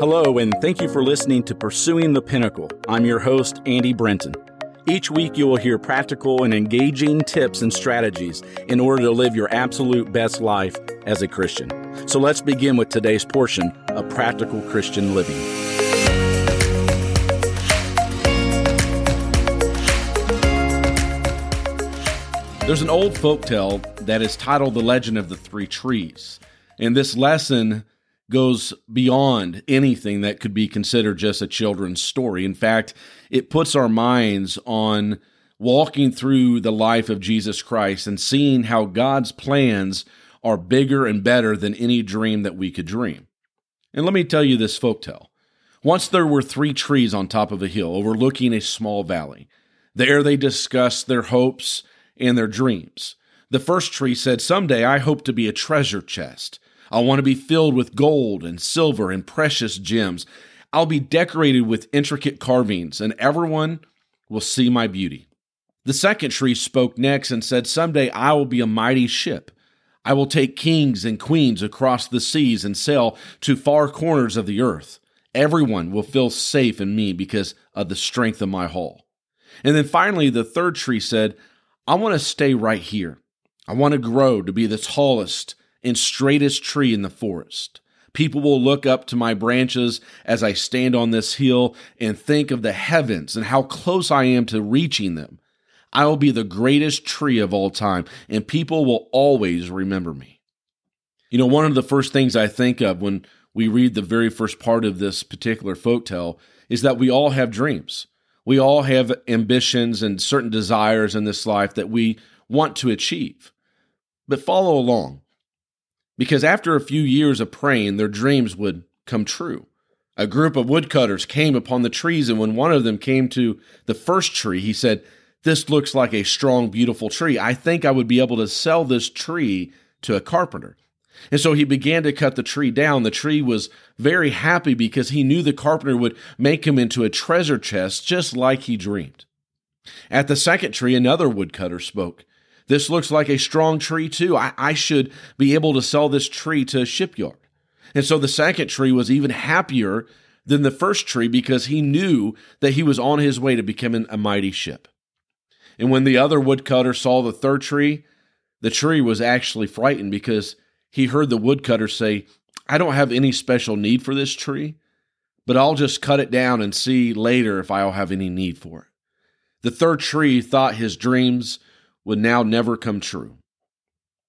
Hello, and thank you for listening to Pursuing the Pinnacle. I'm your host, Andy Brenton. Each week, you will hear practical and engaging tips and strategies in order to live your absolute best life as a Christian. So let's begin with today's portion of Practical Christian Living. There's an old folk tale that is titled The Legend of the Three Trees. And this lesson goes beyond anything that could be considered just a children's story. In fact, it puts our minds on walking through the life of Jesus Christ and seeing how God's plans are bigger and better than any dream that we could dream. And let me tell you this folktale. Once there were three trees on top of a hill overlooking a small valley. There they discussed their hopes and their dreams. The first tree said, Someday I hope to be a treasure chest. I want to be filled with gold and silver and precious gems. I'll be decorated with intricate carvings, and everyone will see my beauty. The second tree spoke next and said, Someday I will be a mighty ship. I will take kings and queens across the seas and sail to far corners of the earth. Everyone will feel safe in me because of the strength of my hull. And then finally, the third tree said, I want to stay right here. I want to grow to be the tallest and straightest tree in the forest. People will look up to my branches as I stand on this hill and think of the heavens and how close I am to reaching them. I will be the greatest tree of all time, and people will always remember me. You know, one of the first things I think of when we read the very first part of this particular folktale is that we all have dreams. We all have ambitions and certain desires in this life that we want to achieve. But follow along because after a few years of praying, their dreams would come true. A group of woodcutters came upon the trees, and when one of them came to the first tree, he said, This looks like a strong, beautiful tree. I think I would be able to sell this tree to a carpenter. And so he began to cut the tree down. The tree was very happy because he knew the carpenter would make him into a treasure chest just like he dreamed. At the second tree, another woodcutter spoke. This looks like a strong tree, too. I, I should be able to sell this tree to a shipyard. And so the second tree was even happier than the first tree because he knew that he was on his way to becoming a mighty ship. And when the other woodcutter saw the third tree, the tree was actually frightened because he heard the woodcutter say, I don't have any special need for this tree, but I'll just cut it down and see later if I'll have any need for it. The third tree thought his dreams would now never come true.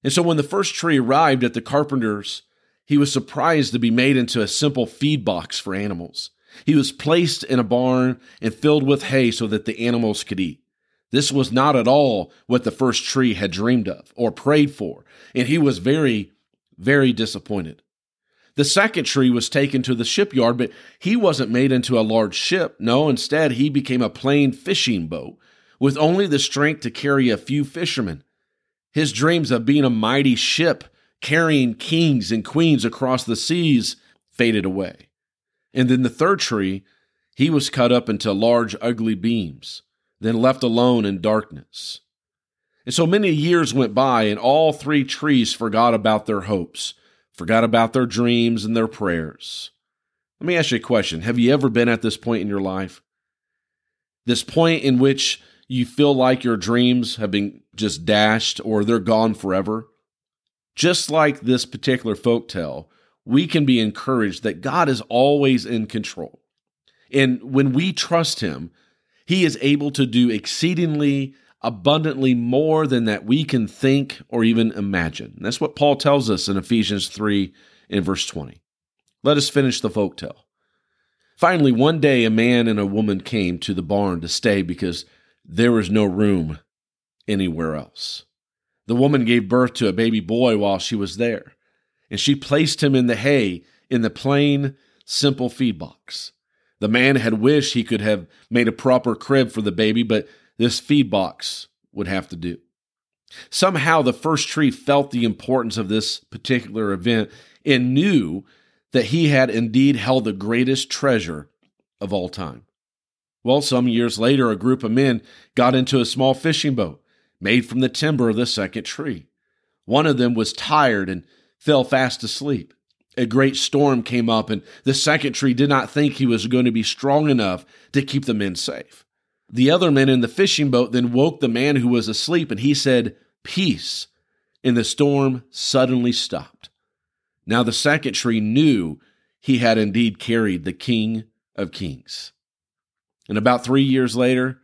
And so when the first tree arrived at the carpenter's, he was surprised to be made into a simple feed box for animals. He was placed in a barn and filled with hay so that the animals could eat. This was not at all what the first tree had dreamed of or prayed for, and he was very, very disappointed. The second tree was taken to the shipyard, but he wasn't made into a large ship. No, instead, he became a plain fishing boat with only the strength to carry a few fishermen. His dreams of being a mighty ship carrying kings and queens across the seas faded away. And then the third tree, he was cut up into large, ugly beams, then left alone in darkness. And so many years went by, and all three trees forgot about their hopes, forgot about their dreams and their prayers. Let me ask you a question Have you ever been at this point in your life? This point in which you feel like your dreams have been just dashed or they're gone forever, just like this particular folk tale, we can be encouraged that God is always in control. And when we trust Him, He is able to do exceedingly abundantly more than that we can think or even imagine. That's what Paul tells us in Ephesians 3 in verse 20. Let us finish the folk tale. Finally, one day a man and a woman came to the barn to stay because there was no room anywhere else. The woman gave birth to a baby boy while she was there, and she placed him in the hay in the plain, simple feed box. The man had wished he could have made a proper crib for the baby, but this feed box would have to do. Somehow the first tree felt the importance of this particular event and knew that he had indeed held the greatest treasure of all time. Well, some years later, a group of men got into a small fishing boat made from the timber of the second tree. One of them was tired and fell fast asleep. A great storm came up, and the second tree did not think he was going to be strong enough to keep the men safe. The other men in the fishing boat then woke the man who was asleep, and he said, Peace. And the storm suddenly stopped. Now the second tree knew he had indeed carried the King of Kings. And about three years later,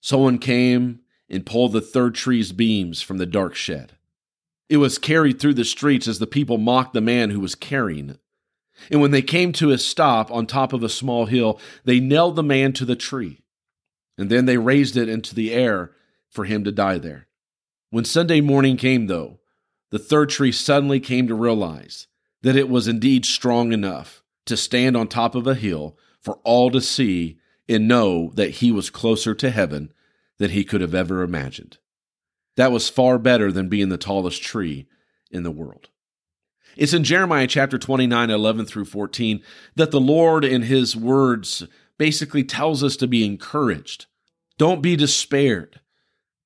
someone came and pulled the third tree's beams from the dark shed. It was carried through the streets as the people mocked the man who was carrying it. And when they came to a stop on top of a small hill, they nailed the man to the tree. And then they raised it into the air for him to die there. When Sunday morning came, though, the third tree suddenly came to realize that it was indeed strong enough to stand on top of a hill for all to see and know that he was closer to heaven than he could have ever imagined. That was far better than being the tallest tree in the world. It's in Jeremiah chapter 29, 11 through 14, that the Lord in his words basically tells us to be encouraged. Don't be despaired.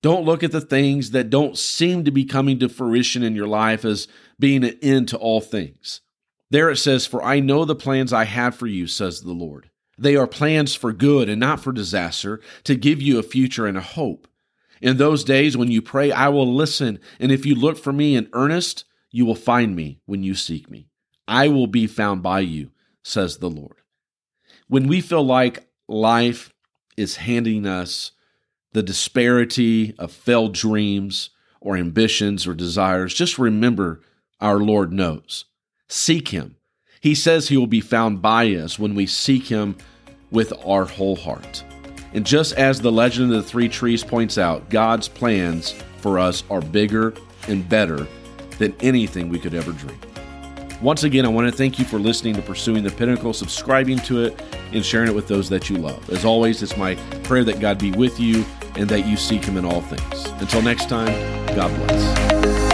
Don't look at the things that don't seem to be coming to fruition in your life as being an end to all things. There it says, For I know the plans I have for you, says the Lord. They are plans for good and not for disaster, to give you a future and a hope. In those days when you pray, I will listen, and if you look for me in earnest, you will find me when you seek me. I will be found by you, says the Lord. When we feel like life is handing us the disparity of failed dreams or ambitions or desires, just remember our Lord knows. Seek Him. He says He will be found by us when we seek Him with our whole heart. And just as the legend of the three trees points out, God's plans for us are bigger and better than anything we could ever dream. Once again, I want to thank you for listening to Pursuing the Pinnacle, subscribing to it, and sharing it with those that you love. As always, it's my prayer that God be with you and that you seek Him in all things. Until next time, God bless.